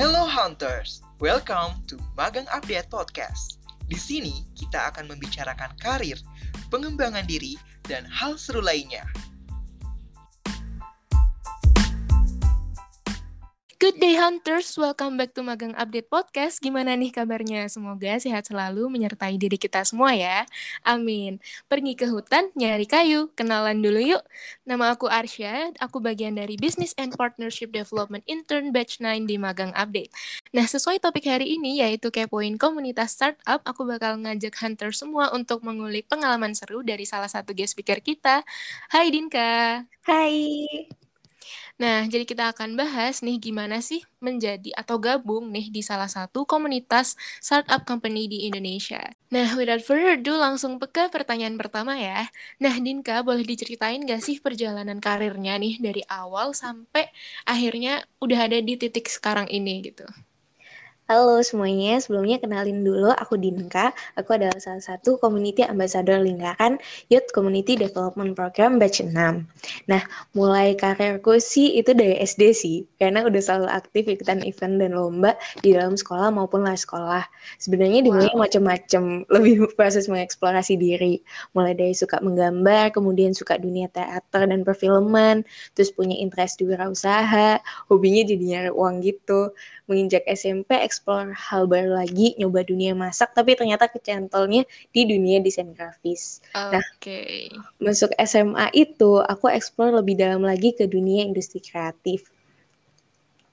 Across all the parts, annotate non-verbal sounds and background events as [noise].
Hello Hunters, welcome to Magang Update Podcast. Di sini kita akan membicarakan karir, pengembangan diri, dan hal seru lainnya. Good day Hunters, welcome back to Magang Update Podcast. Gimana nih kabarnya? Semoga sehat selalu menyertai diri kita semua ya. Amin. Pergi ke hutan, nyari kayu. Kenalan dulu yuk. Nama aku Arsya, aku bagian dari Business and Partnership Development Intern Batch 9 di Magang Update. Nah, sesuai topik hari ini yaitu kepoin komunitas startup, aku bakal ngajak Hunter semua untuk mengulik pengalaman seru dari salah satu guest speaker kita. Hai Dinka. Hai. Nah, jadi kita akan bahas nih gimana sih menjadi atau gabung nih di salah satu komunitas startup company di Indonesia. Nah, without further ado, langsung ke pertanyaan pertama ya. Nah, Dinka, boleh diceritain gak sih perjalanan karirnya nih dari awal sampai akhirnya udah ada di titik sekarang ini gitu? Halo semuanya, sebelumnya kenalin dulu aku Dinka. Aku adalah salah satu community ambassador lingkaran Youth Community Development Program Batch 6. Nah, mulai karirku sih itu dari SD sih, karena udah selalu aktif ikutan event dan lomba di dalam sekolah maupun luar sekolah. Sebenarnya dimulai wow. macam-macam, [laughs] lebih proses mengeksplorasi diri. Mulai dari suka menggambar, kemudian suka dunia teater dan perfilman, terus punya interest di wirausaha, hobinya jadi nyari uang gitu. Menginjak SMP, explore hal baru lagi, nyoba dunia masak, tapi ternyata kecantolnya di dunia desain grafis. Oke. Okay. Nah, masuk SMA itu aku explore lebih dalam lagi ke dunia industri kreatif.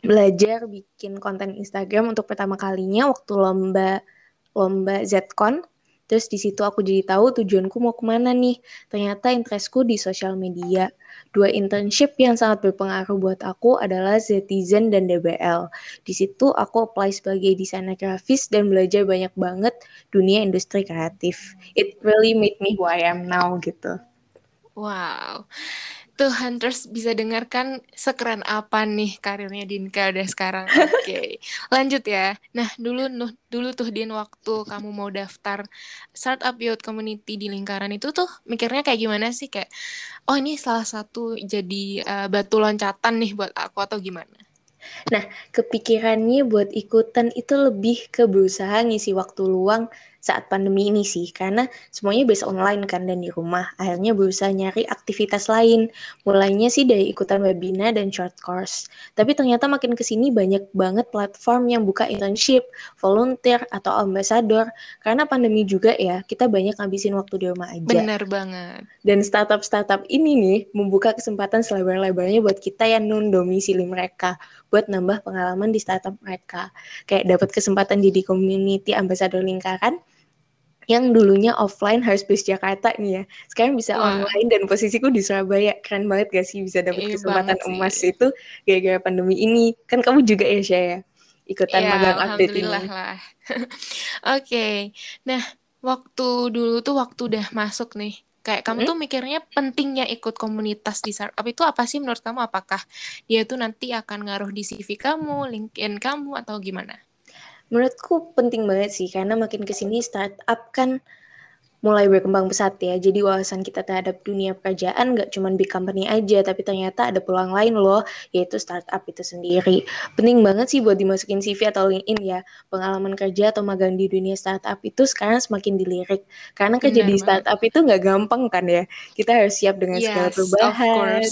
Belajar bikin konten Instagram untuk pertama kalinya waktu lomba lomba ZCon Terus di situ aku jadi tahu tujuanku mau ke mana nih. Ternyata interestku di sosial media. Dua internship yang sangat berpengaruh buat aku adalah Zetizen dan DBL. Di situ aku apply sebagai desainer grafis dan belajar banyak banget dunia industri kreatif. It really made me who I am now gitu. Wow tuh Hunters bisa dengarkan sekeren apa nih karirnya Dinka udah sekarang. [laughs] Oke, okay. lanjut ya. Nah dulu nuh, dulu tuh Din waktu kamu mau daftar startup youth community di lingkaran itu tuh mikirnya kayak gimana sih kayak oh ini salah satu jadi uh, batu loncatan nih buat aku atau gimana? Nah, kepikirannya buat ikutan itu lebih ke berusaha ngisi waktu luang saat pandemi ini sih karena semuanya bisa online kan dan di rumah. Akhirnya berusaha nyari aktivitas lain. Mulainya sih dari ikutan webinar dan short course. Tapi ternyata makin ke sini banyak banget platform yang buka internship volunteer atau ambassador. Karena pandemi juga ya kita banyak ngabisin waktu di rumah aja. Bener banget. Dan startup startup ini nih membuka kesempatan selebar-lebarnya buat kita yang non domisili mereka buat nambah pengalaman di startup mereka. Kayak dapat kesempatan jadi community ambassador lingkaran yang dulunya offline harus base Jakarta nih ya. Sekarang bisa Wah. online dan posisiku di Surabaya. Keren banget gak sih bisa dapat iya kesempatan emas sih. itu gara-gara pandemi ini. Kan kamu juga ya, Syah Ikutan ya, magang update ini. lah. [laughs] Oke. okay. Nah, waktu dulu tuh waktu udah masuk nih. Kayak kamu hmm? tuh mikirnya pentingnya ikut komunitas di startup itu apa sih menurut kamu? Apakah dia tuh nanti akan ngaruh di CV kamu, LinkedIn kamu, atau gimana? Menurutku penting banget sih karena makin ke sini startup kan mulai berkembang pesat ya. Jadi wawasan kita terhadap dunia pekerjaan nggak cuma big company aja, tapi ternyata ada peluang lain loh, yaitu startup itu sendiri. Penting banget sih buat dimasukin CV atau LinkedIn ya. Pengalaman kerja atau magang di dunia startup itu sekarang semakin dilirik. Karena kerja Benar di startup banget. itu nggak gampang kan ya. Kita harus siap dengan yes, segala perubahan.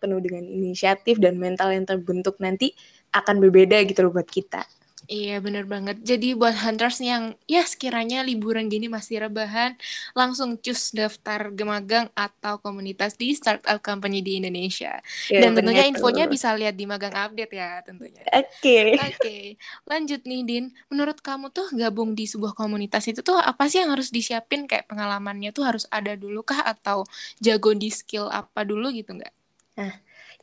penuh dengan inisiatif dan mental yang terbentuk nanti akan berbeda gitu loh buat kita. Iya bener banget. Jadi buat hunters yang ya sekiranya liburan gini masih rebahan, langsung cus daftar gemagang atau komunitas di startup company di Indonesia. Ya, Dan tentunya infonya bisa lihat di magang update ya tentunya. Oke. Okay. Oke. Okay. Lanjut nih Din, menurut kamu tuh gabung di sebuah komunitas itu tuh apa sih yang harus disiapin kayak pengalamannya tuh harus ada dulu kah atau jago di skill apa dulu gitu nggak? Nah,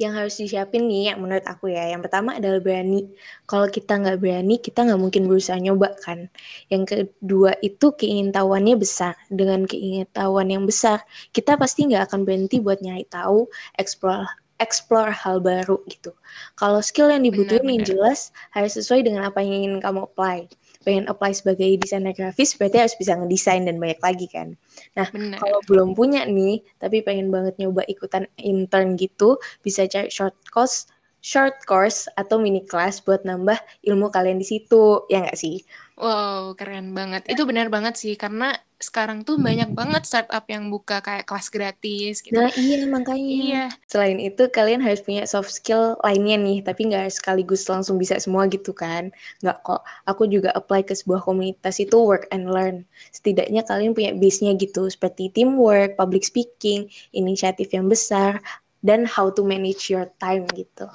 yang harus disiapin nih yang menurut aku ya yang pertama adalah berani. Kalau kita nggak berani kita nggak mungkin berusaha nyoba kan? Yang kedua itu keingintahuannya besar. Dengan keingintahuan yang besar kita pasti nggak akan berhenti buat nyari tahu explore explore hal baru gitu. Kalau skill yang dibutuhin yang jelas harus sesuai dengan apa yang ingin kamu apply pengen apply sebagai desainer grafis berarti harus bisa ngedesain dan banyak lagi kan. Nah, Bener. kalau belum punya nih tapi pengen banget nyoba ikutan intern gitu, bisa cari short course short course atau mini class buat nambah ilmu kalian di situ, ya nggak sih? Wow, keren banget. Itu benar banget sih, karena sekarang tuh banyak banget startup yang buka kayak kelas gratis gitu. Nah iya makanya. Iya. Selain itu kalian harus punya soft skill lainnya nih, tapi nggak sekaligus langsung bisa semua gitu kan. Nggak kok. Aku juga apply ke sebuah komunitas itu work and learn. Setidaknya kalian punya base-nya gitu, seperti teamwork, public speaking, inisiatif yang besar, dan how to manage your time gitu.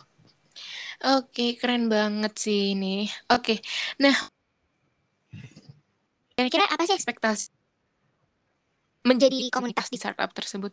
Oke, keren banget sih ini. Oke, nah kira-kira apa sih ekspektasi menjadi komunitas di startup tersebut?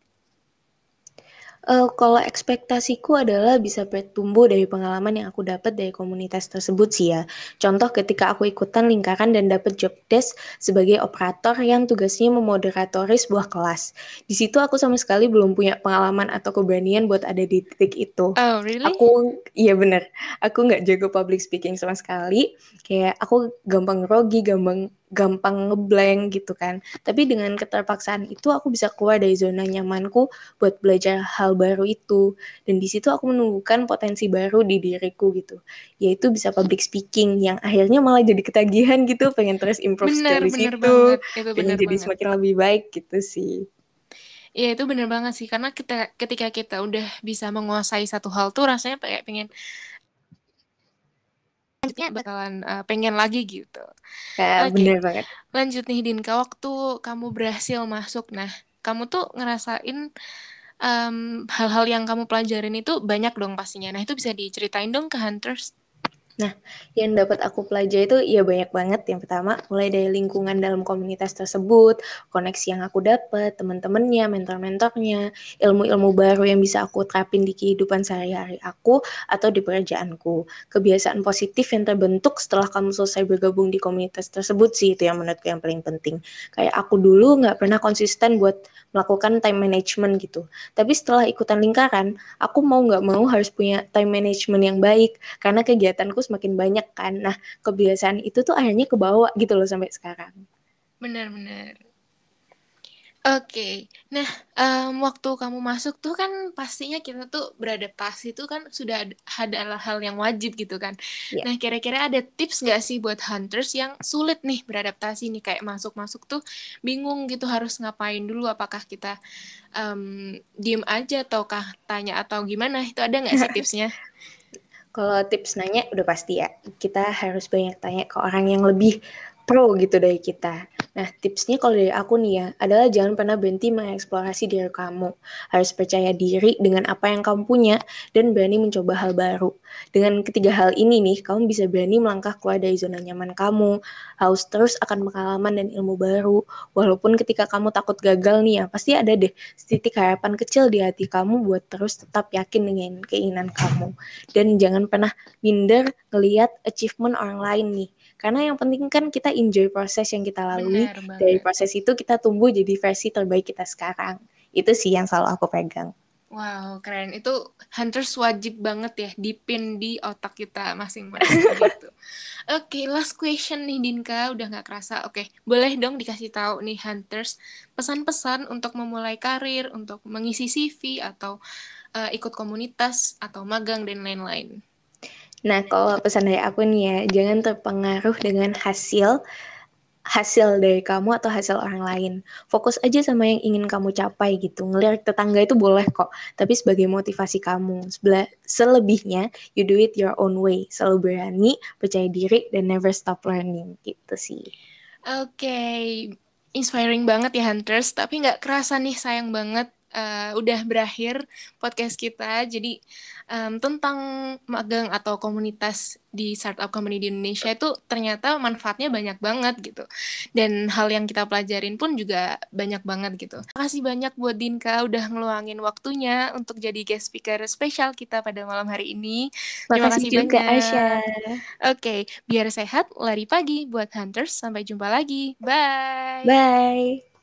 Uh, kalau ekspektasiku adalah bisa bertumbuh dari pengalaman yang aku dapat dari komunitas tersebut sih ya. Contoh ketika aku ikutan lingkaran dan dapat job desk sebagai operator yang tugasnya memoderatori sebuah kelas. Di situ aku sama sekali belum punya pengalaman atau keberanian buat ada di titik itu. Oh, really? Aku, iya bener. Aku nggak jago public speaking sama sekali. Kayak aku gampang grogi, gampang gampang ngeblank gitu kan. Tapi dengan keterpaksaan itu aku bisa keluar dari zona nyamanku buat belajar hal baru itu. Dan di situ aku menemukan potensi baru di diriku gitu. Yaitu bisa public speaking yang akhirnya malah jadi ketagihan gitu, pengen terus improve bener, dari bener situ. Banget. Itu pengen jadi banget. semakin lebih baik gitu sih. Iya itu bener banget sih karena kita ketika kita udah bisa menguasai satu hal tuh rasanya kayak pengen selanjutnya bakalan uh, pengen lagi gitu. Ya, Oke, bener banget. lanjut nih Dinka, waktu kamu berhasil masuk, nah kamu tuh ngerasain hal hal-hal yang kamu pelajarin itu banyak dong pastinya. Nah itu bisa diceritain dong ke Hunters. Nah, yang dapat aku pelajari itu ya banyak banget. Yang pertama, mulai dari lingkungan dalam komunitas tersebut, koneksi yang aku dapat, teman-temannya, mentor-mentornya, ilmu-ilmu baru yang bisa aku terapin di kehidupan sehari-hari aku atau di pekerjaanku. Kebiasaan positif yang terbentuk setelah kamu selesai bergabung di komunitas tersebut sih itu yang menurutku yang paling penting. Kayak aku dulu nggak pernah konsisten buat melakukan time management gitu. Tapi setelah ikutan lingkaran, aku mau nggak mau harus punya time management yang baik karena kegiatanku semakin banyak kan. Nah, kebiasaan itu tuh akhirnya kebawa gitu loh sampai sekarang. Benar-benar. Oke, nah um, waktu kamu masuk tuh kan pastinya kita tuh beradaptasi tuh kan sudah ada hal yang wajib gitu kan. Yeah. Nah kira-kira ada tips nggak sih buat hunters yang sulit nih beradaptasi nih kayak masuk-masuk tuh bingung gitu harus ngapain dulu? Apakah kita um, diem aja ataukah tanya atau gimana? Itu ada nggak sih [laughs] tipsnya? Kalau tips nanya udah pasti ya, kita harus banyak tanya ke orang yang lebih pro gitu dari kita. Nah, tipsnya kalau dari aku nih ya, adalah jangan pernah berhenti mengeksplorasi diri kamu. Harus percaya diri dengan apa yang kamu punya dan berani mencoba hal baru. Dengan ketiga hal ini nih, kamu bisa berani melangkah keluar dari zona nyaman kamu, haus terus akan pengalaman dan ilmu baru. Walaupun ketika kamu takut gagal nih ya, pasti ada deh titik harapan kecil di hati kamu buat terus tetap yakin dengan keinginan kamu. Dan jangan pernah minder ngelihat achievement orang lain nih karena yang penting kan kita enjoy proses yang kita lalui. Dari proses itu kita tumbuh jadi versi terbaik kita sekarang. Itu sih yang selalu aku pegang. Wow, keren. Itu hunters wajib banget ya dipin di otak kita masing-masing [laughs] gitu. Oke, okay, last question nih Dinka, udah nggak kerasa. Oke, okay, boleh dong dikasih tahu nih hunters pesan-pesan untuk memulai karir, untuk mengisi CV atau uh, ikut komunitas atau magang dan lain-lain. Nah, kalau pesan dari aku nih ya, jangan terpengaruh dengan hasil hasil dari kamu atau hasil orang lain. Fokus aja sama yang ingin kamu capai gitu. Ngelihat tetangga itu boleh kok, tapi sebagai motivasi kamu. Sebelah, selebihnya, you do it your own way. Selalu berani, percaya diri, dan never stop learning gitu sih. Oke, okay. inspiring banget ya Hunters. Tapi nggak kerasa nih, sayang banget uh, udah berakhir podcast kita. Jadi um, tentang magang atau komunitas di startup company di Indonesia itu ternyata manfaatnya banyak banget gitu. Dan hal yang kita pelajarin pun juga banyak banget gitu. Makasih banyak buat Dinka udah ngeluangin waktunya untuk jadi guest speaker spesial kita pada malam hari ini. Terima kasih juga banyak. Asya. Oke, okay, biar sehat, lari pagi buat Hunters. Sampai jumpa lagi. Bye. Bye.